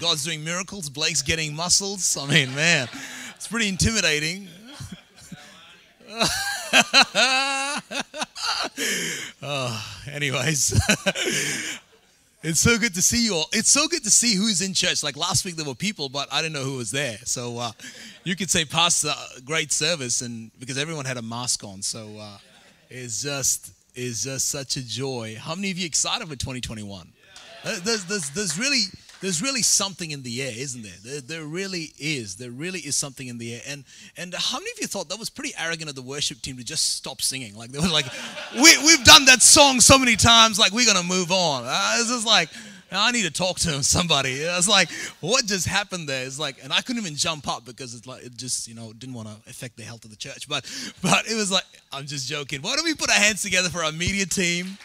God's doing miracles. Blake's getting muscles. I mean, man, it's pretty intimidating. oh, anyways, it's so good to see you all. It's so good to see who's in church. Like last week, there were people, but I didn't know who was there. So uh, you could say, Pastor, great service, and because everyone had a mask on, so uh, it's just is just such a joy. How many of you excited for 2021? Uh, there's, there's, there's really there's really something in the air, isn't there? there? There really is. There really is something in the air. And and how many of you thought that was pretty arrogant of the worship team to just stop singing? Like they were like, we we've done that song so many times, like we're gonna move on. Uh, it's just like. I need to talk to him, somebody. I was like, what just happened there? It's like, and I couldn't even jump up because it's like, it just, you know, didn't want to affect the health of the church. But, but it was like, I'm just joking. Why don't we put our hands together for our media team?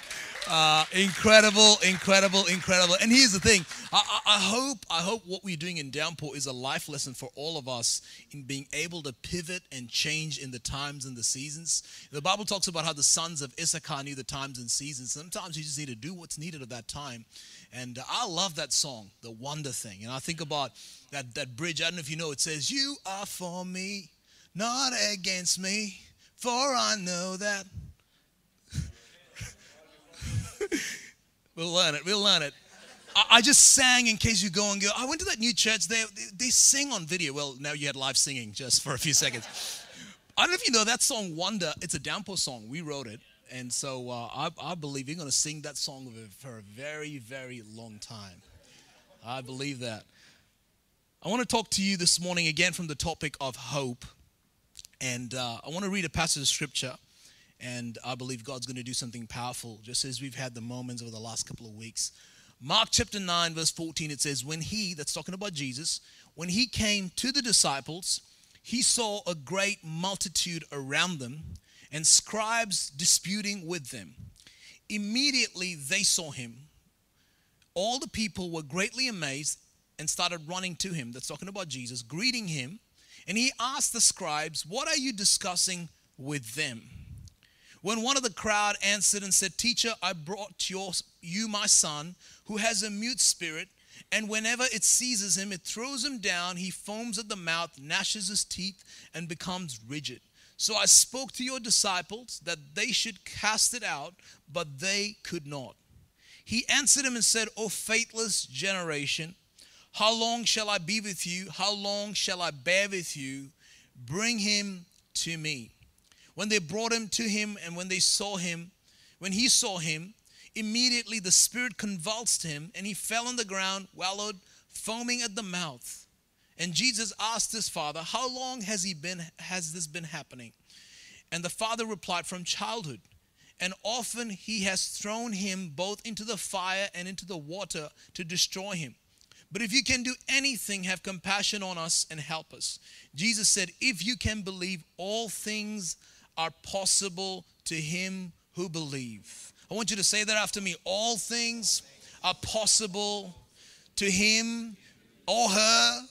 Uh, incredible, incredible, incredible. And here's the thing: I, I, I, hope, I hope what we're doing in Downpour is a life lesson for all of us in being able to pivot and change in the times and the seasons. The Bible talks about how the sons of Issachar knew the times and seasons. Sometimes you just need to do what's needed at that time. And I love that song, the Wonder Thing. And I think about that that bridge. I don't know if you know. It says, "You are for me, not against me, for I know that." We'll learn it. We'll learn it. I, I, just sang in case you go and go. I went to that new church. They, they, they sing on video. Well, now you had live singing just for a few seconds. I don't know if you know that song Wonder. It's a downpour song. We wrote it. And so uh, I, I believe you're going to sing that song for a very, very long time. I believe that. I want to talk to you this morning again from the topic of hope. And uh, I want to read a passage of scripture and I believe God's going to do something powerful, just as we've had the moments over the last couple of weeks. Mark chapter 9, verse 14, it says, When he, that's talking about Jesus, when he came to the disciples, he saw a great multitude around them and scribes disputing with them. Immediately they saw him. All the people were greatly amazed and started running to him. That's talking about Jesus, greeting him. And he asked the scribes, What are you discussing with them? When one of the crowd answered and said, Teacher, I brought your, you my son, who has a mute spirit, and whenever it seizes him, it throws him down. He foams at the mouth, gnashes his teeth, and becomes rigid. So I spoke to your disciples that they should cast it out, but they could not. He answered him and said, O faithless generation, how long shall I be with you? How long shall I bear with you? Bring him to me. When they brought him to him and when they saw him, when he saw him, immediately the spirit convulsed him and he fell on the ground, wallowed, foaming at the mouth. And Jesus asked his father, How long has he been has this been happening? And the father replied, From childhood. And often he has thrown him both into the fire and into the water to destroy him. But if you can do anything, have compassion on us and help us. Jesus said, If you can believe, all things are possible to him who believe. I want you to say that after me. All things are possible to him or her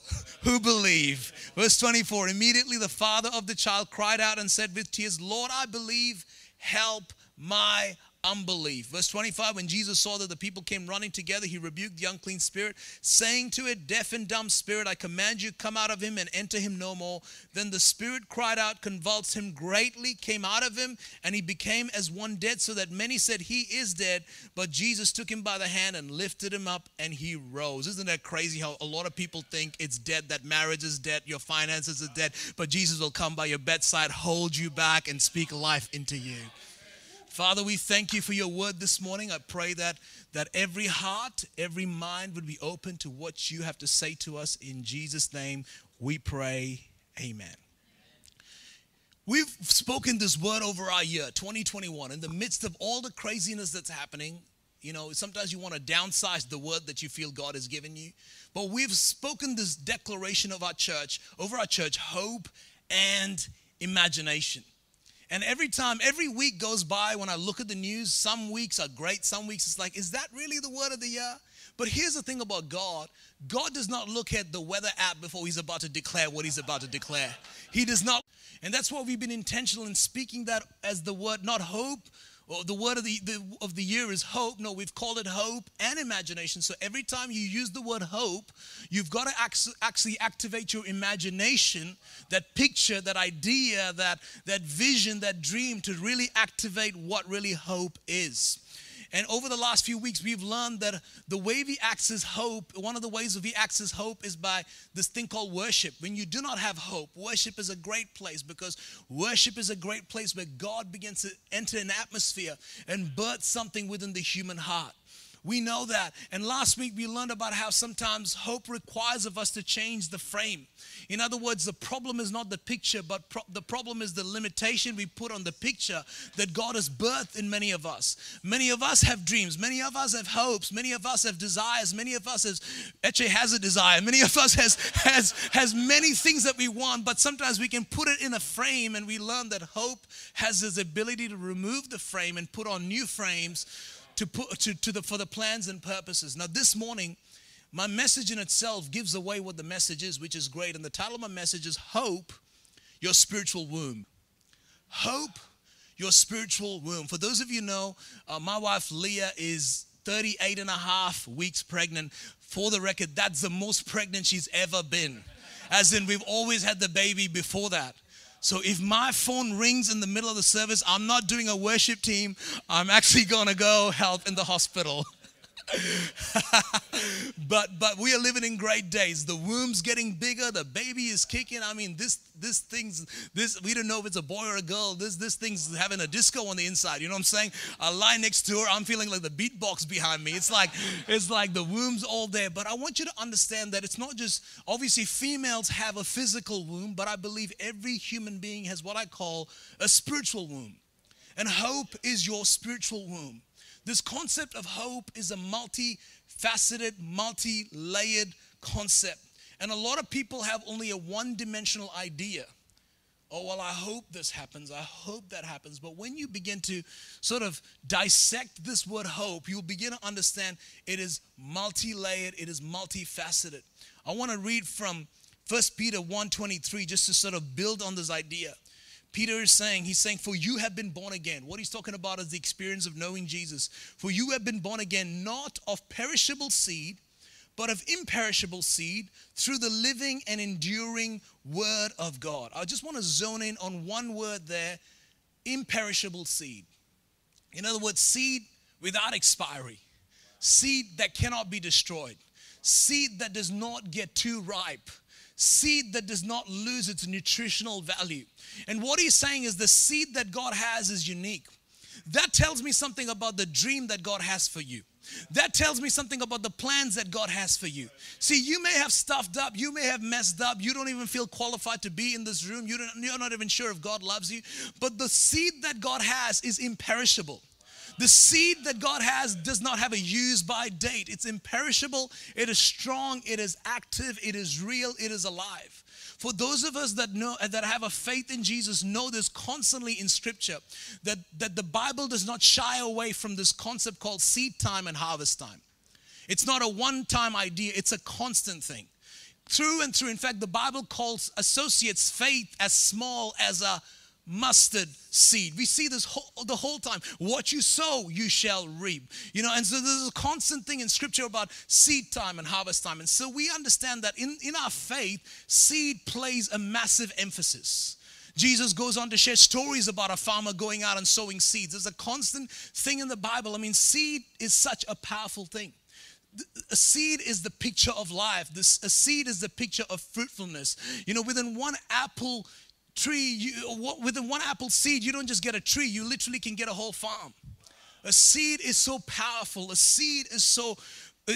who believe. Verse 24 Immediately the father of the child cried out and said with tears, Lord, I believe, help my unbelief. Verse 25 When Jesus saw that the people came running together, he rebuked the unclean spirit, saying to it, Deaf and dumb spirit, I command you, come out of him and enter him no more. Then the spirit cried out, convulsed him greatly, came out of him, and he became as one dead, so that many said, He is dead. But Jesus took him by the hand and lifted him up, and he rose. Isn't that crazy how a lot of people think it's dead, that marriage is dead, your finances are dead, but Jesus will come by your bedside, hold you back, and speak life into you. Father, we thank you for your word this morning. I pray that, that every heart, every mind would be open to what you have to say to us. In Jesus' name, we pray. Amen. We've spoken this word over our year, 2021, in the midst of all the craziness that's happening. You know, sometimes you want to downsize the word that you feel God has given you. But we've spoken this declaration of our church, over our church, hope and imagination. And every time, every week goes by when I look at the news, some weeks are great, some weeks it's like, is that really the word of the year? But here's the thing about God God does not look at the weather app before he's about to declare what he's about to declare. He does not. And that's why we've been intentional in speaking that as the word, not hope, Well, the word of the, the, of the year is hope. No, we've called it hope and imagination. So every time you use the word hope, you've got to actually activate your imagination, that picture, that idea, that, that vision, that dream to really activate what really hope is. And over the last few weeks, we've learned that the way we access hope, one of the ways we access hope is by this thing called worship. When you do not have hope, worship is a great place because worship is a great place where God begins to enter an atmosphere and birth something within the human heart. We know that. And last week we learned about how sometimes hope requires of us to change the frame. In other words, the problem is not the picture, but pro- the problem is the limitation we put on the picture that God has birthed in many of us. Many of us have dreams, many of us have hopes, many of us have desires, many of us has actually has a desire, many of us has has has many things that we want, but sometimes we can put it in a frame and we learn that hope has this ability to remove the frame and put on new frames to put to, to the for the plans and purposes. Now, this morning, my message in itself gives away what the message is, which is great. And the title of my message is Hope, Your Spiritual Womb. Hope, Your Spiritual Womb. For those of you know, uh, my wife Leah is 38 and a half weeks pregnant. For the record, that's the most pregnant she's ever been. As in, we've always had the baby before that. So if my phone rings in the middle of the service, I'm not doing a worship team. I'm actually going to go help in the hospital. but but we are living in great days. The womb's getting bigger, the baby is kicking. I mean, this this thing's this we don't know if it's a boy or a girl. This this thing's having a disco on the inside. You know what I'm saying? I lie next to her, I'm feeling like the beatbox behind me. It's like it's like the womb's all there. But I want you to understand that it's not just obviously females have a physical womb, but I believe every human being has what I call a spiritual womb. And hope is your spiritual womb. This concept of hope is a multifaceted, multi layered concept. And a lot of people have only a one dimensional idea. Oh, well, I hope this happens. I hope that happens. But when you begin to sort of dissect this word hope, you'll begin to understand it is multi layered, it is multifaceted. I want to read from 1 Peter 1:23 just to sort of build on this idea. Peter is saying, he's saying, For you have been born again. What he's talking about is the experience of knowing Jesus. For you have been born again, not of perishable seed, but of imperishable seed through the living and enduring word of God. I just want to zone in on one word there imperishable seed. In other words, seed without expiry, seed that cannot be destroyed, seed that does not get too ripe seed that does not lose its nutritional value. And what he's saying is the seed that God has is unique. That tells me something about the dream that God has for you. That tells me something about the plans that God has for you. See, you may have stuffed up, you may have messed up, you don't even feel qualified to be in this room, you you're not even sure if God loves you, but the seed that God has is imperishable. The seed that God has does not have a use by date. It's imperishable, it is strong, it is active, it is real, it is alive. For those of us that know that have a faith in Jesus know this constantly in scripture that, that the Bible does not shy away from this concept called seed time and harvest time. It's not a one-time idea, it's a constant thing. Through and through. In fact, the Bible calls associates faith as small as a mustard seed. We see this whole, the whole time. What you sow, you shall reap. You know, and so there's a constant thing in scripture about seed time and harvest time. And so we understand that in, in our faith, seed plays a massive emphasis. Jesus goes on to share stories about a farmer going out and sowing seeds. There's a constant thing in the Bible. I mean, seed is such a powerful thing a seed is the picture of life. This, a seed is the picture of fruitfulness. You know, within one apple tree, you, within one apple seed, you don't just get a tree, you literally can get a whole farm. A seed is so powerful. A seed is so,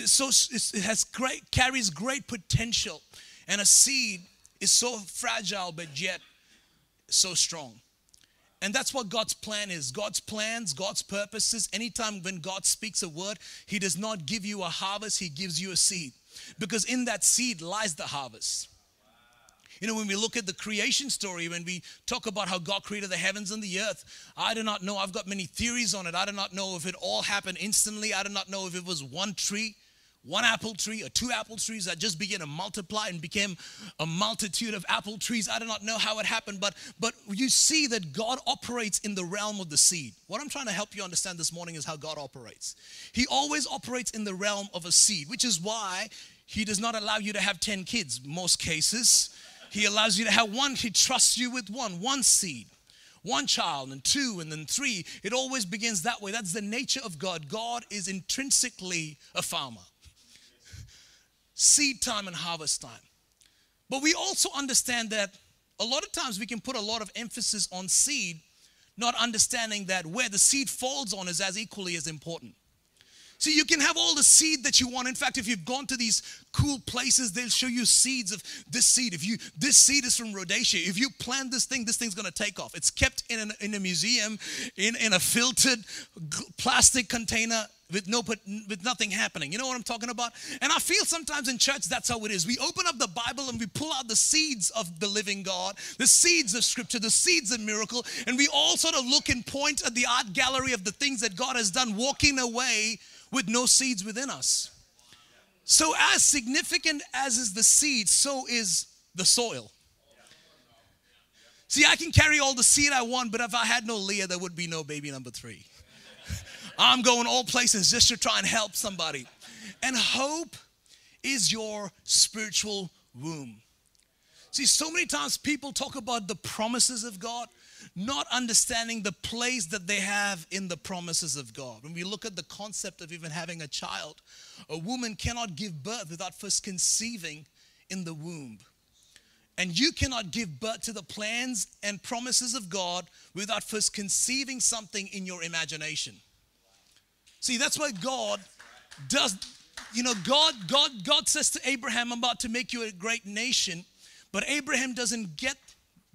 so it has great, carries great potential. And a seed is so fragile, but yet so strong. And that's what God's plan is. God's plans, God's purposes. Anytime when God speaks a word, He does not give you a harvest, He gives you a seed. Because in that seed lies the harvest. You know, when we look at the creation story, when we talk about how God created the heavens and the earth, I do not know. I've got many theories on it. I do not know if it all happened instantly. I do not know if it was one tree one apple tree or two apple trees that just began to multiply and became a multitude of apple trees. I do not know how it happened, but but you see that God operates in the realm of the seed. What I'm trying to help you understand this morning is how God operates. He always operates in the realm of a seed, which is why he does not allow you to have 10 kids most cases. He allows you to have one. He trusts you with one, one seed one child and two and then three. It always begins that way. That's the nature of God. God is intrinsically a farmer seed time and harvest time. But we also understand that a lot of times we can put a lot of emphasis on seed, not understanding that where the seed falls on is as equally as important. See, you can have all the seed that you want. In fact, if you've gone to these cool places, they'll show you seeds of this seed. If you this seed is from Rhodesia, if you plant this thing, this thing's gonna take off. It's kept in, an, in a museum, in, in a filtered plastic container with no with nothing happening. You know what I'm talking about? And I feel sometimes in church that's how it is. We open up the Bible and we pull out the seeds of the living God, the seeds of scripture, the seeds of miracle, and we all sort of look and point at the art gallery of the things that God has done, walking away with no seeds within us. So, as significant as is the seed, so is the soil. See, I can carry all the seed I want, but if I had no Leah, there would be no baby number three. I'm going all places just to try and help somebody. And hope is your spiritual womb. See, so many times people talk about the promises of God, not understanding the place that they have in the promises of God. When we look at the concept of even having a child, a woman cannot give birth without first conceiving in the womb. And you cannot give birth to the plans and promises of God without first conceiving something in your imagination. See, that's why God does, you know, God, God, God says to Abraham, I'm about to make you a great nation. But Abraham doesn't get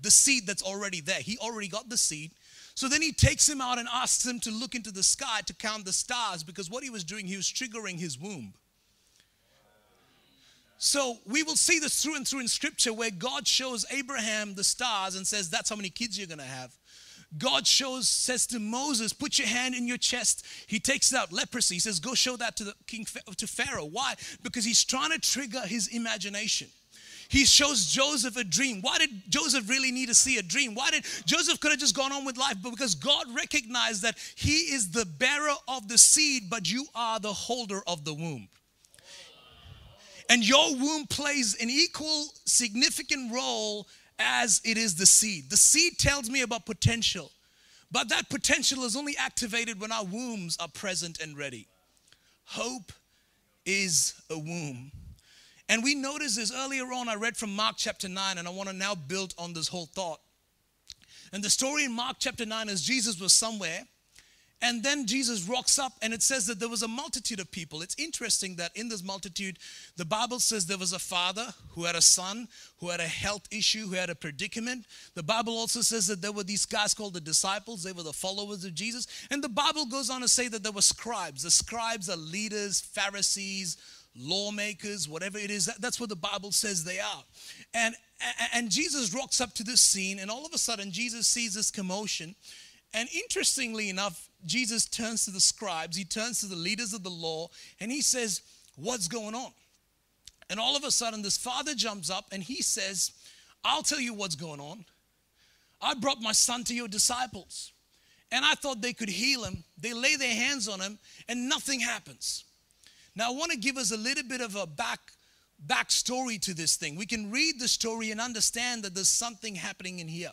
the seed that's already there. He already got the seed. So then he takes him out and asks him to look into the sky to count the stars because what he was doing, he was triggering his womb. So we will see this through and through in scripture where God shows Abraham the stars and says, That's how many kids you're gonna have. God shows, says to Moses, put your hand in your chest. He takes out leprosy. He says, go show that to the king to Pharaoh. Why? Because he's trying to trigger his imagination. He shows Joseph a dream. Why did Joseph really need to see a dream? Why did Joseph could have just gone on with life? But because God recognized that he is the bearer of the seed, but you are the holder of the womb. And your womb plays an equal significant role as it is the seed. The seed tells me about potential, but that potential is only activated when our wombs are present and ready. Hope is a womb. And we noticed this earlier on. I read from Mark chapter 9, and I want to now build on this whole thought. And the story in Mark chapter 9 is Jesus was somewhere and then Jesus rocks up, and it says that there was a multitude of people. It's interesting that in this multitude, the Bible says there was a father who had a son who had a health issue, who had a predicament. The Bible also says that there were these guys called the disciples, they were the followers of Jesus. And the Bible goes on to say that there were scribes. The scribes are leaders, Pharisees, lawmakers, whatever it is. That's what the Bible says they are. And, and Jesus rocks up to this scene, and all of a sudden, Jesus sees this commotion. And interestingly enough, Jesus turns to the scribes, he turns to the leaders of the law, and he says, What's going on? And all of a sudden, this father jumps up and he says, I'll tell you what's going on. I brought my son to your disciples, and I thought they could heal him. They lay their hands on him, and nothing happens. Now, I want to give us a little bit of a back backstory to this thing. We can read the story and understand that there's something happening in here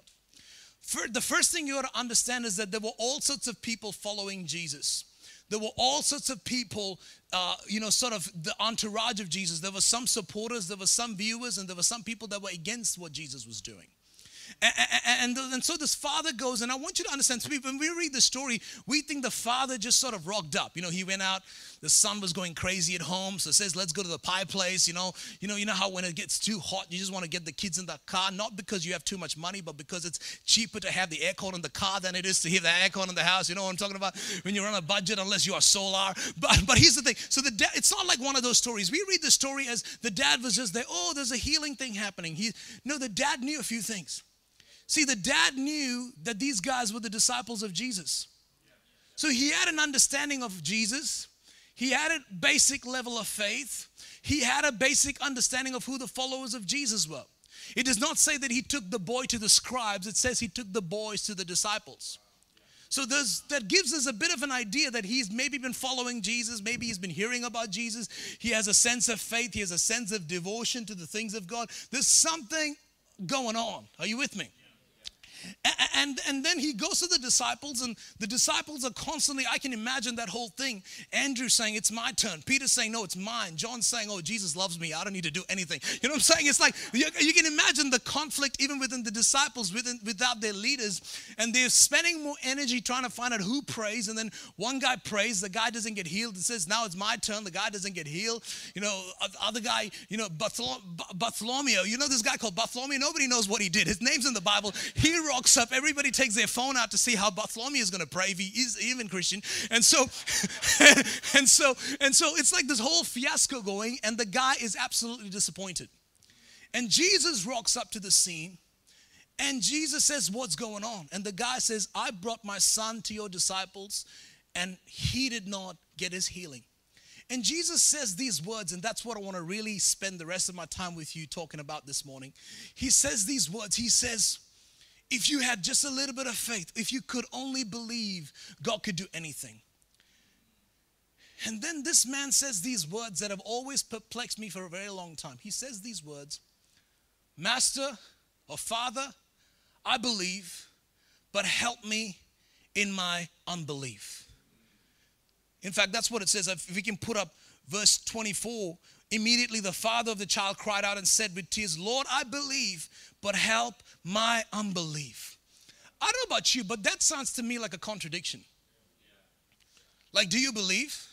the first thing you ought to understand is that there were all sorts of people following Jesus. There were all sorts of people, uh, you know, sort of the entourage of Jesus. There were some supporters, there were some viewers, and there were some people that were against what Jesus was doing. And, and, and, so this father goes, and I want you to understand, when we read the story, we think the father just sort of rocked up. You know, he went out, the son was going crazy at home, so says, let's go to the pie place. You know, you know, you know how when it gets too hot, you just want to get the kids in the car, not because you have too much money, but because it's cheaper to have the aircon in the car than it is to have the aircon in the house. You know what I'm talking about? When you're on a budget, unless you are solar. But but here's the thing. So the dad, it's not like one of those stories. We read the story as the dad was just there. Oh, there's a healing thing happening. He no, the dad knew a few things. See, the dad knew that these guys were the disciples of Jesus. So he had an understanding of Jesus. He had a basic level of faith. He had a basic understanding of who the followers of Jesus were. It does not say that he took the boy to the scribes, it says he took the boys to the disciples. So that gives us a bit of an idea that he's maybe been following Jesus, maybe he's been hearing about Jesus. He has a sense of faith, he has a sense of devotion to the things of God. There's something going on. Are you with me? And, and then he goes to the disciples, and the disciples are constantly, I can imagine that whole thing. Andrew saying, It's my turn. Peter saying, No, it's mine. John saying, Oh, Jesus loves me. I don't need to do anything. You know what I'm saying? It's like you, you can imagine the conflict even within the disciples, within, without their leaders. And they're spending more energy trying to find out who prays. And then one guy prays, the guy doesn't get healed. It says, Now it's my turn. The guy doesn't get healed. You know, other guy, you know, Bartholomew. You know this guy called Bartholomew? Nobody knows what he did. His name's in the Bible. He rocks up. Everybody takes their phone out to see how Bartholomew is going to pray if he is even Christian. And so, and so, and so it's like this whole fiasco going, and the guy is absolutely disappointed. And Jesus rocks up to the scene. And Jesus says, What's going on? And the guy says, I brought my son to your disciples, and he did not get his healing. And Jesus says these words, and that's what I want to really spend the rest of my time with you talking about this morning. He says these words He says, if you had just a little bit of faith, if you could only believe, God could do anything. And then this man says these words that have always perplexed me for a very long time. He says these words Master or Father, I believe, but help me in my unbelief. In fact, that's what it says. If we can put up verse 24, immediately the father of the child cried out and said with tears, Lord, I believe, but help my unbelief. I don't know about you, but that sounds to me like a contradiction. Like, do you believe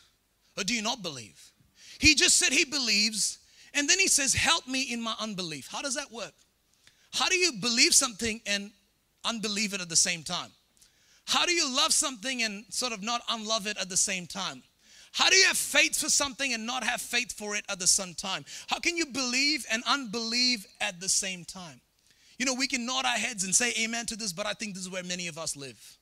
or do you not believe? He just said he believes, and then he says, Help me in my unbelief. How does that work? How do you believe something and unbelieve it at the same time? How do you love something and sort of not unlove it at the same time? How do you have faith for something and not have faith for it at the same time? How can you believe and unbelieve at the same time? You know, we can nod our heads and say amen to this, but I think this is where many of us live.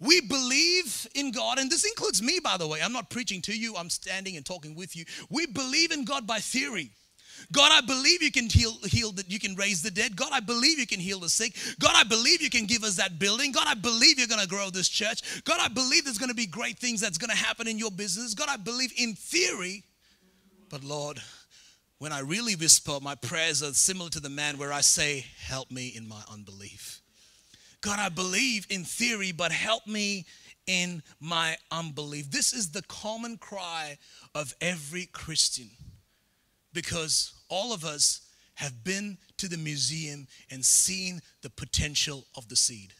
We believe in God, and this includes me, by the way. I'm not preaching to you, I'm standing and talking with you. We believe in God by theory. God, I believe you can heal, heal that you can raise the dead. God, I believe you can heal the sick. God, I believe you can give us that building. God, I believe you're going to grow this church. God, I believe there's going to be great things that's going to happen in your business. God, I believe in theory. But Lord, when I really whisper, my prayers are similar to the man where I say, Help me in my unbelief. God, I believe in theory, but help me in my unbelief. This is the common cry of every Christian because all of us have been to the museum and seen the potential of the seed.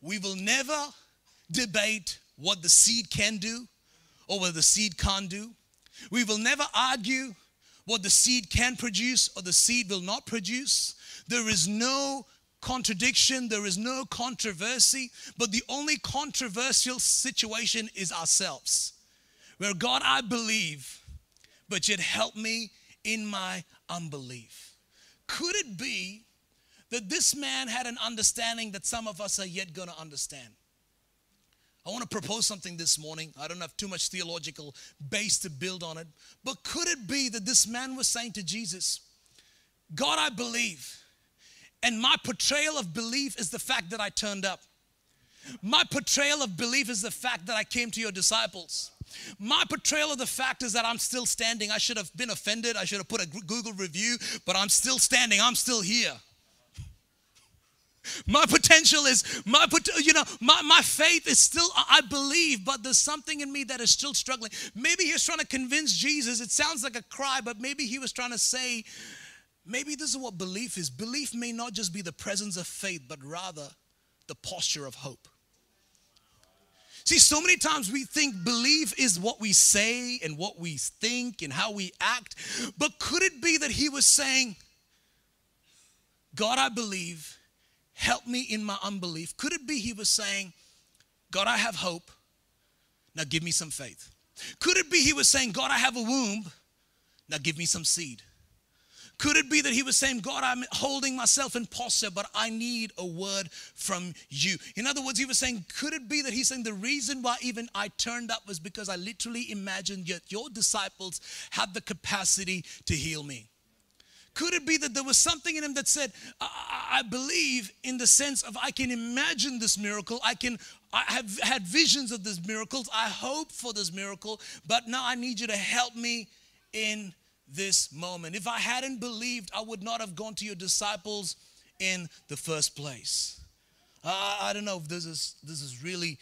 We will never debate what the seed can do or what the seed can't do. We will never argue what the seed can produce or the seed will not produce. There is no contradiction, there is no controversy, but the only controversial situation is ourselves. Where God, I believe, but yet help me in my unbelief. Could it be that this man had an understanding that some of us are yet going to understand? I want to propose something this morning. I don't have too much theological base to build on it. But could it be that this man was saying to Jesus, God, I believe. And my portrayal of belief is the fact that I turned up. My portrayal of belief is the fact that I came to your disciples. My portrayal of the fact is that I'm still standing. I should have been offended. I should have put a Google review, but I'm still standing. I'm still here. My potential is my you know my, my faith is still I believe, but there's something in me that is still struggling. Maybe he's trying to convince Jesus. It sounds like a cry, but maybe he was trying to say, maybe this is what belief is. Belief may not just be the presence of faith, but rather the posture of hope. See, so many times we think belief is what we say and what we think and how we act, but could it be that he was saying, God, I believe Help me in my unbelief. Could it be he was saying, God, I have hope. Now give me some faith. Could it be he was saying, God, I have a womb. Now give me some seed. Could it be that he was saying, God, I'm holding myself in posture, but I need a word from you? In other words, he was saying, could it be that he's saying the reason why even I turned up was because I literally imagined that your disciples had the capacity to heal me? Could it be that there was something in him that said, I, I, believe in the sense of I can imagine this miracle, I can I have had visions of these miracles, I hope for this miracle, but now I need you to help me in this moment. If I hadn't believed, I would not have gone to your disciples in the first place. Uh, I don't know if this is this is really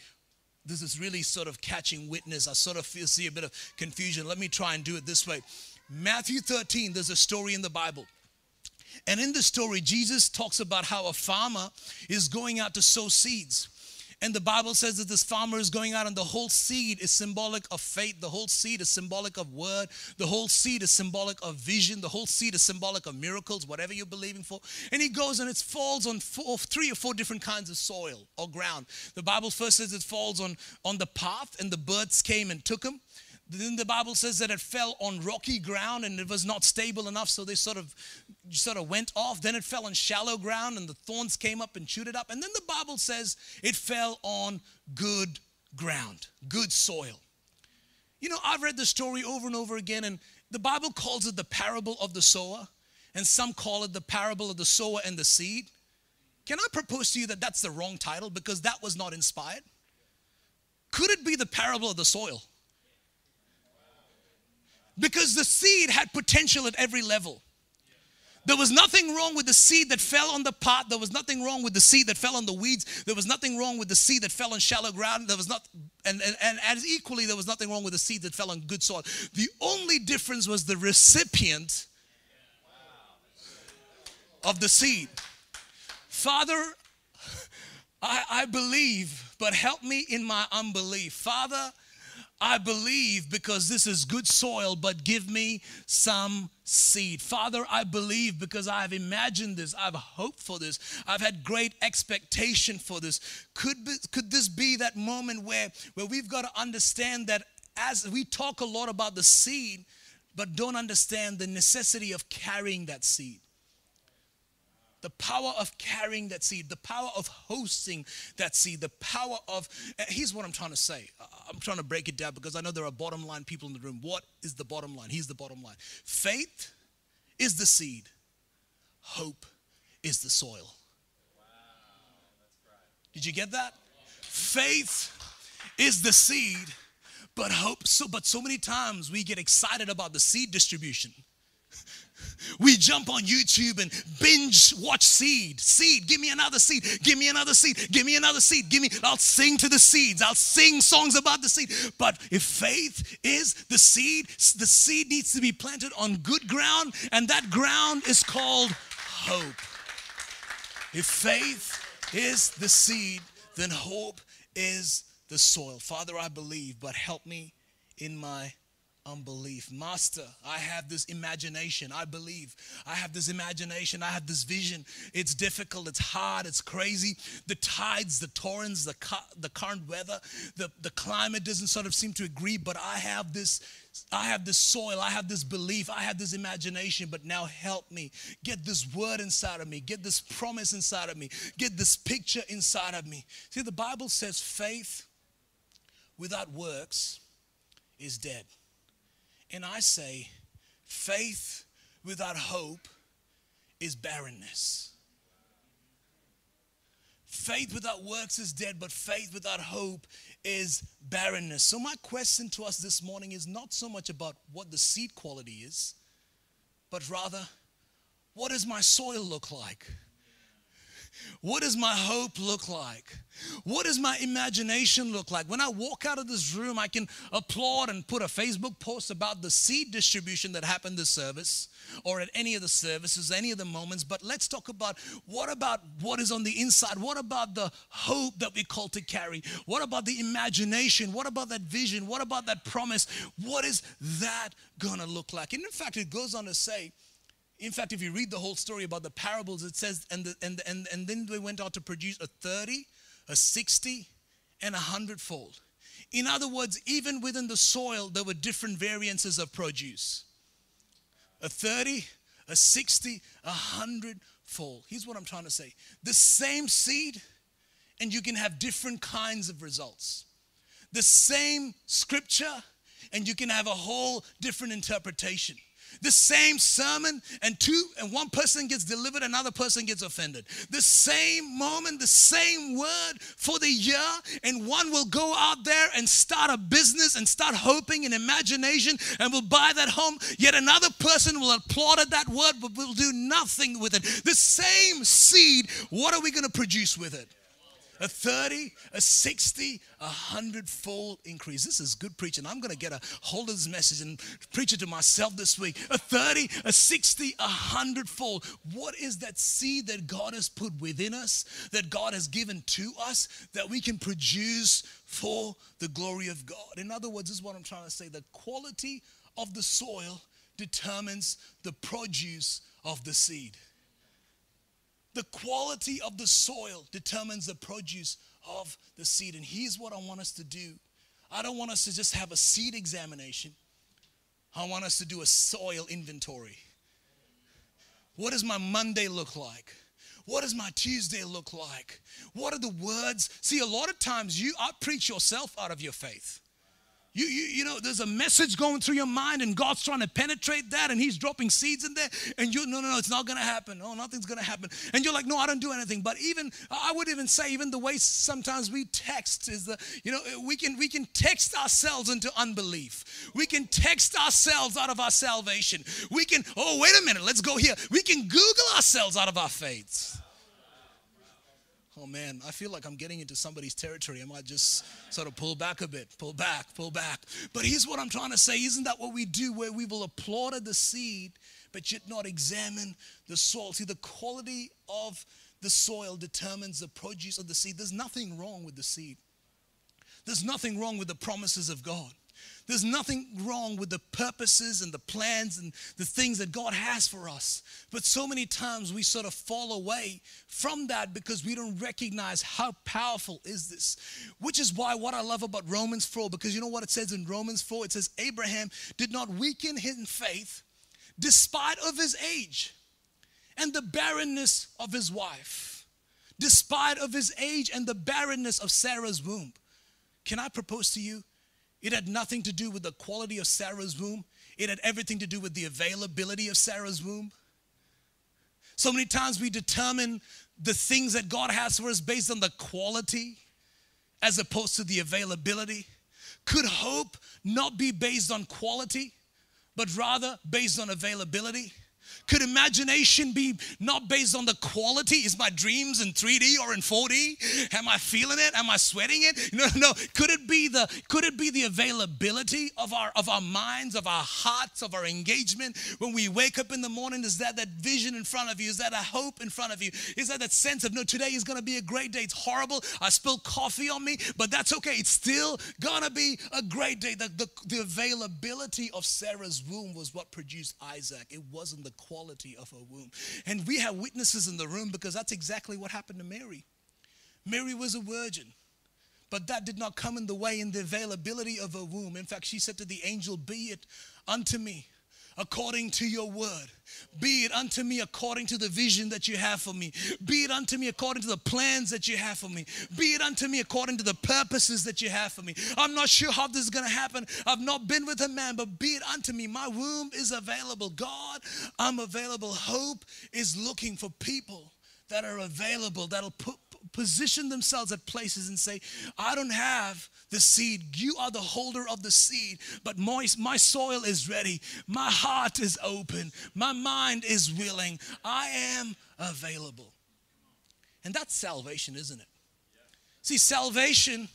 this is really sort of catching witness. I sort of feel see a bit of confusion. Let me try and do it this way. Matthew 13, there's a story in the Bible. And in the story, Jesus talks about how a farmer is going out to sow seeds. And the Bible says that this farmer is going out, and the whole seed is symbolic of faith. The whole seed is symbolic of word. The whole seed is symbolic of vision. The whole seed is symbolic of miracles, whatever you're believing for. And he goes and it falls on four, three or four different kinds of soil or ground. The Bible first says it falls on, on the path, and the birds came and took them. Then the Bible says that it fell on rocky ground and it was not stable enough, so they sort of sort of went off. Then it fell on shallow ground and the thorns came up and chewed it up. And then the Bible says it fell on good ground, good soil. You know, I've read the story over and over again, and the Bible calls it the parable of the sower, and some call it the parable of the sower and the seed. Can I propose to you that that's the wrong title because that was not inspired? Could it be the parable of the soil? Because the seed had potential at every level. There was nothing wrong with the seed that fell on the pot. There was nothing wrong with the seed that fell on the weeds. There was nothing wrong with the seed that fell on shallow ground. There was not, and, and, and as equally, there was nothing wrong with the seed that fell on good soil. The only difference was the recipient of the seed. Father, I, I believe, but help me in my unbelief. Father, I believe because this is good soil, but give me some seed. Father, I believe because I've imagined this, I've hoped for this, I've had great expectation for this. Could, be, could this be that moment where, where we've got to understand that as we talk a lot about the seed, but don't understand the necessity of carrying that seed? The power of carrying that seed, the power of hosting that seed, the power of. Uh, here's what I'm trying to say. I'm trying to break it down because I know there are bottom line people in the room. What is the bottom line? Here's the bottom line faith is the seed, hope is the soil. Did you get that? Faith is the seed, but hope so but so many times we get excited about the seed distribution we jump on YouTube and binge watch seed. Seed, give me another seed. Give me another seed. Give me another seed. Give me, I'll sing to the seeds. I'll sing songs about the seed. But if faith is the seed, the seed needs to be planted on good ground, and that ground is called hope. If faith is the seed, then hope is the soil. Father, I believe, but help me in my unbelief. Master, I have this imagination. I believe. I have this imagination. I have this vision. It's difficult. It's hard. It's crazy. The tides, the torrents, the, the current weather, the, the climate doesn't sort of seem to agree, but I have this. I have this soil, I have this belief, I have this imagination, but now help me. Get this word inside of me, get this promise inside of me, get this picture inside of me. See, the Bible says faith without works is dead. And I say, faith without hope is barrenness. Faith without works is dead, but faith without hope is barrenness. So, my question to us this morning is not so much about what the seed quality is, but rather, what does my soil look like? What does my hope look like? What does my imagination look like? When I walk out of this room, I can applaud and put a Facebook post about the seed distribution that happened this service or at any of the services, any of the moments. But let's talk about what about what is on the inside? What about the hope that we call to carry? What about the imagination? What about that vision? What about that promise? What is that gonna look like? And in fact, it goes on to say, in fact, if you read the whole story about the parables, it says, and, the, and, and, and then they went out to produce a 30, a 60, and a hundredfold. In other words, even within the soil, there were different variances of produce a 30, a 60, a 100 fold. Here's what I'm trying to say the same seed, and you can have different kinds of results. The same scripture, and you can have a whole different interpretation the same sermon and two and one person gets delivered another person gets offended. The same moment the same word for the year and one will go out there and start a business and start hoping in imagination and will buy that home. Yet another person will applaud at that word but will do nothing with it. The same seed what are we going to produce with it a 30, a 60, a hundredfold increase. This is good preaching. I'm going to get a hold of this message and preach it to myself this week. A 30, a 60, a hundredfold. What is that seed that God has put within us, that God has given to us, that we can produce for the glory of God? In other words, this is what I'm trying to say the quality of the soil determines the produce of the seed. The quality of the soil determines the produce of the seed. And here's what I want us to do I don't want us to just have a seed examination, I want us to do a soil inventory. What does my Monday look like? What does my Tuesday look like? What are the words? See, a lot of times you I preach yourself out of your faith. You, you, you know, there's a message going through your mind, and God's trying to penetrate that, and He's dropping seeds in there, and you, no, no, no, it's not gonna happen. No, nothing's gonna happen. And you're like, no, I don't do anything. But even, I would even say, even the way sometimes we text is the, you know, we can we can text ourselves into unbelief. We can text ourselves out of our salvation. We can, oh, wait a minute, let's go here. We can Google ourselves out of our faiths oh man, I feel like I'm getting into somebody's territory. I might just sort of pull back a bit, pull back, pull back. But here's what I'm trying to say Isn't that what we do where we will applaud the seed, but yet not examine the soil? See, the quality of the soil determines the produce of the seed. There's nothing wrong with the seed, there's nothing wrong with the promises of God. There's nothing wrong with the purposes and the plans and the things that God has for us. But so many times we sort of fall away from that because we don't recognize how powerful is this. Which is why what I love about Romans 4 because you know what it says in Romans 4 it says Abraham did not weaken in faith despite of his age and the barrenness of his wife. Despite of his age and the barrenness of Sarah's womb. Can I propose to you it had nothing to do with the quality of Sarah's womb, it had everything to do with the availability of Sarah's womb. So many times we determine the things that God has for us based on the quality as opposed to the availability. Could hope not be based on quality, but rather based on availability? Could imagination be not based on the quality? Is my dreams in 3D or in 4D? Am I feeling it? Am I sweating it? No, no. Could it be the could it be the availability of our of our minds, of our hearts, of our engagement when we wake up in the morning? Is that that vision in front of you? Is that a hope in front of you? Is that that sense of no, today is gonna be a great day. It's horrible. I spilled coffee on me, but that's okay. It's still gonna be a great day. The, the, the availability of Sarah's womb was what produced Isaac. It wasn't the quality quality of her womb. And we have witnesses in the room because that's exactly what happened to Mary. Mary was a virgin, but that did not come in the way in the availability of her womb. In fact, she said to the angel, Be it unto me according to your word. Be it unto me according to the vision that you have for me. Be it unto me according to the plans that you have for me. Be it unto me according to the purposes that you have for me. I'm not sure how this is going to happen. I've not been with a man, but be it unto me. My womb is available. God, I'm available. Hope is looking for people that are available, that'll put position themselves at places and say, I don't have the seed. You are the holder of the seed, but my, my soil is ready. My heart is open. My mind is willing. I am available. And that's salvation, isn't it? See, salvation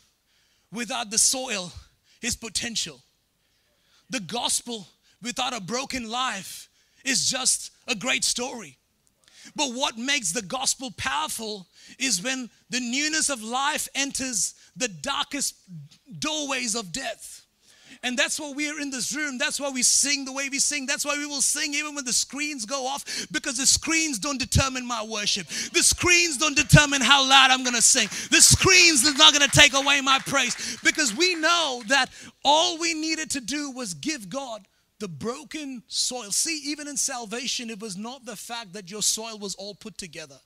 without the soil is potential. The gospel without a broken life is just a great story. But what makes the gospel powerful is when the newness of life enters the darkest doorways of death. And that's why we're in this room. That's why we sing the way we sing. That's why we will sing even when the screens go off because the screens don't determine my worship. The screens don't determine how loud I'm going to sing. The screens is not going to take away my praise because we know that all we needed to do was give God the broken soil. See, even in salvation, it was not the fact that your soil was all put together.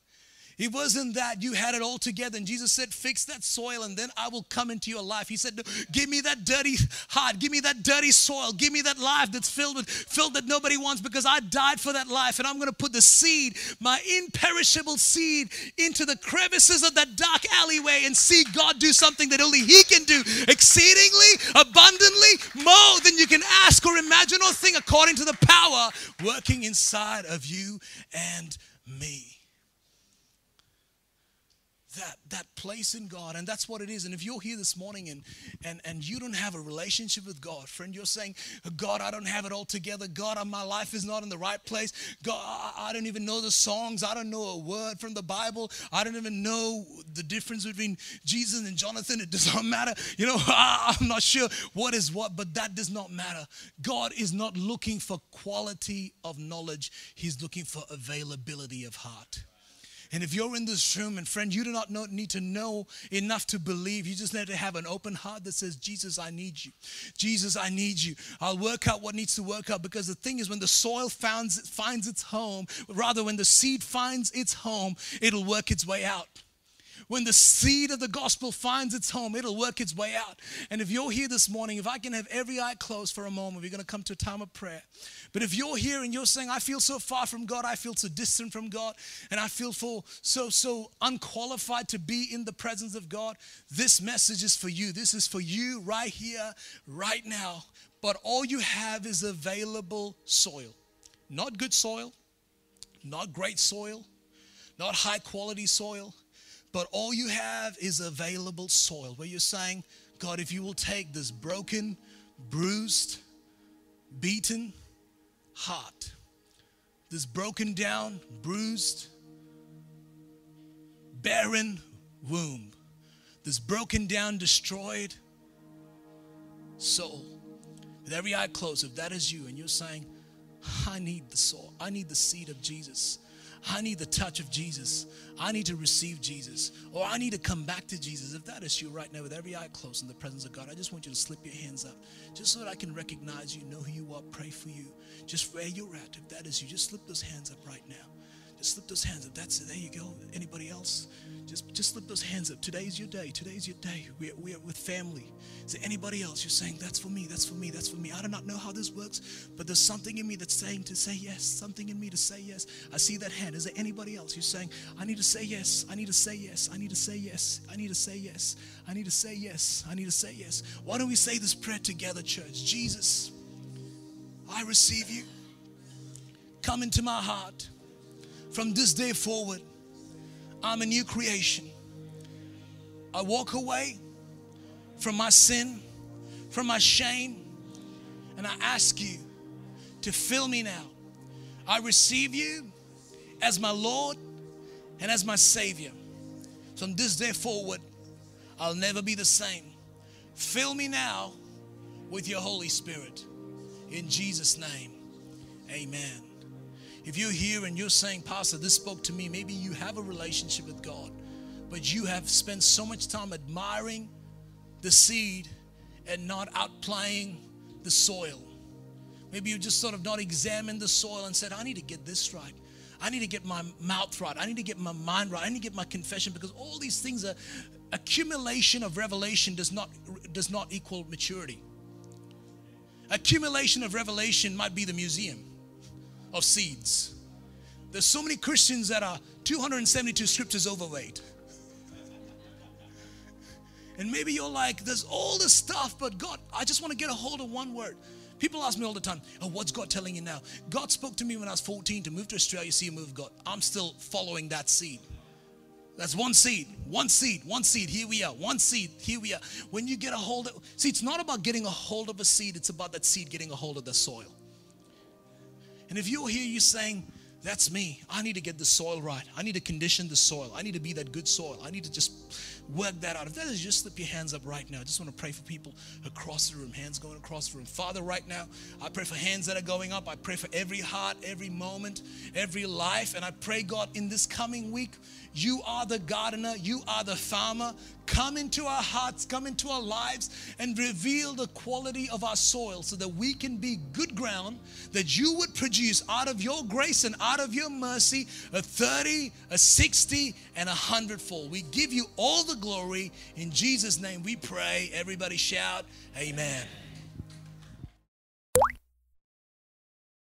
It wasn't that you had it all together. And Jesus said, Fix that soil and then I will come into your life. He said, Give me that dirty heart. Give me that dirty soil. Give me that life that's filled with filled that nobody wants because I died for that life. And I'm going to put the seed, my imperishable seed, into the crevices of that dark alleyway and see God do something that only He can do exceedingly, abundantly, more than you can ask or imagine or think according to the power working inside of you and me that that place in God and that's what it is. And if you're here this morning and and and you don't have a relationship with God friend you're saying God I don't have it all together. God uh, my life is not in the right place. God I don't even know the songs. I don't know a word from the Bible. I don't even know the difference between Jesus and Jonathan. It does not matter. You know I'm not sure what is what but that does not matter. God is not looking for quality of knowledge. He's looking for availability of heart and if you're in this room and friend, you do not know, need to know enough to believe. You just need to have an open heart that says, Jesus, I need you. Jesus, I need you. I'll work out what needs to work out because the thing is, when the soil finds, finds its home, rather, when the seed finds its home, it'll work its way out when the seed of the gospel finds its home, it'll work its way out. And if you're here this morning, if I can have every eye closed for a moment, we're going to come to a time of prayer. But if you're here and you're saying, I feel so far from God, I feel so distant from God, and I feel so, so, so unqualified to be in the presence of God, this message is for you. This is for you right here, right now. But all you have is available soil. Not good soil, not great soil, not high quality soil, but all you have is available soil where you're saying, God, if you will take this broken, bruised, beaten, heart, this broken down, bruised, barren womb, this broken down, destroyed soul. With every eye closed, if that is you and you're saying, I need the soul, I need the seed of Jesus. I need the touch of Jesus. I need to receive Jesus. Or I need to come back to Jesus. If that is you right now, with every eye closed in the presence of God, I just want you to slip your hands up just so that I can recognize you, know who you are, pray for you. Just where you're at, if that is you, just slip those hands up right now. Just slip those hands up. That's it. There you go. Anybody else? Just, just slip those hands up. Today's your day. Today's your day. We are, we are with family. Is there anybody else? You're saying, that's for me, that's for me, that's for me. I do not know how this works, but there's something in me that's saying to say yes, something in me to say yes. I see that hand. Is there anybody else? You're saying, I need to say yes, I need to say yes, I need to say yes, I need to say yes, I need to say yes, I need to say yes. Why don't we say this prayer together, church? Jesus, I receive you. Come into my heart. From this day forward, I'm a new creation. I walk away from my sin, from my shame, and I ask you to fill me now. I receive you as my Lord and as my Savior. From this day forward, I'll never be the same. Fill me now with your Holy Spirit. In Jesus' name, amen. If you're here and you're saying, Pastor, this spoke to me, maybe you have a relationship with God, but you have spent so much time admiring the seed and not outplaying the soil. Maybe you just sort of not examined the soil and said, I need to get this right. I need to get my mouth right. I need to get my mind right. I need to get my confession because all these things are accumulation of revelation does not does not equal maturity. Accumulation of revelation might be the museum of seeds. There's so many Christians that are 272 scriptures overweight. And maybe you're like, there's all this stuff, but God, I just want to get a hold of one word. People ask me all the time, oh, what's God telling you now? God spoke to me when I was 14 to move to Australia, see a move of God. I'm still following that seed. That's one seed, one seed, one seed. Here we are, one seed, here we are. When you get a hold of, see, it's not about getting a hold of a seed, it's about that seed getting a hold of the soil. And if you're here, you're saying, That's me. I need to get the soil right. I need to condition the soil. I need to be that good soil. I need to just work that out. If that is, just slip your hands up right now. I just want to pray for people across the room, hands going across the room. Father, right now, I pray for hands that are going up. I pray for every heart, every moment, every life. And I pray, God, in this coming week, you are the gardener, you are the farmer. Come into our hearts, come into our lives, and reveal the quality of our soil so that we can be good ground, that you would produce out of your grace and out of your mercy a 30, a 60, and a hundredfold. We give you all the glory. In Jesus' name we pray. Everybody shout, Amen.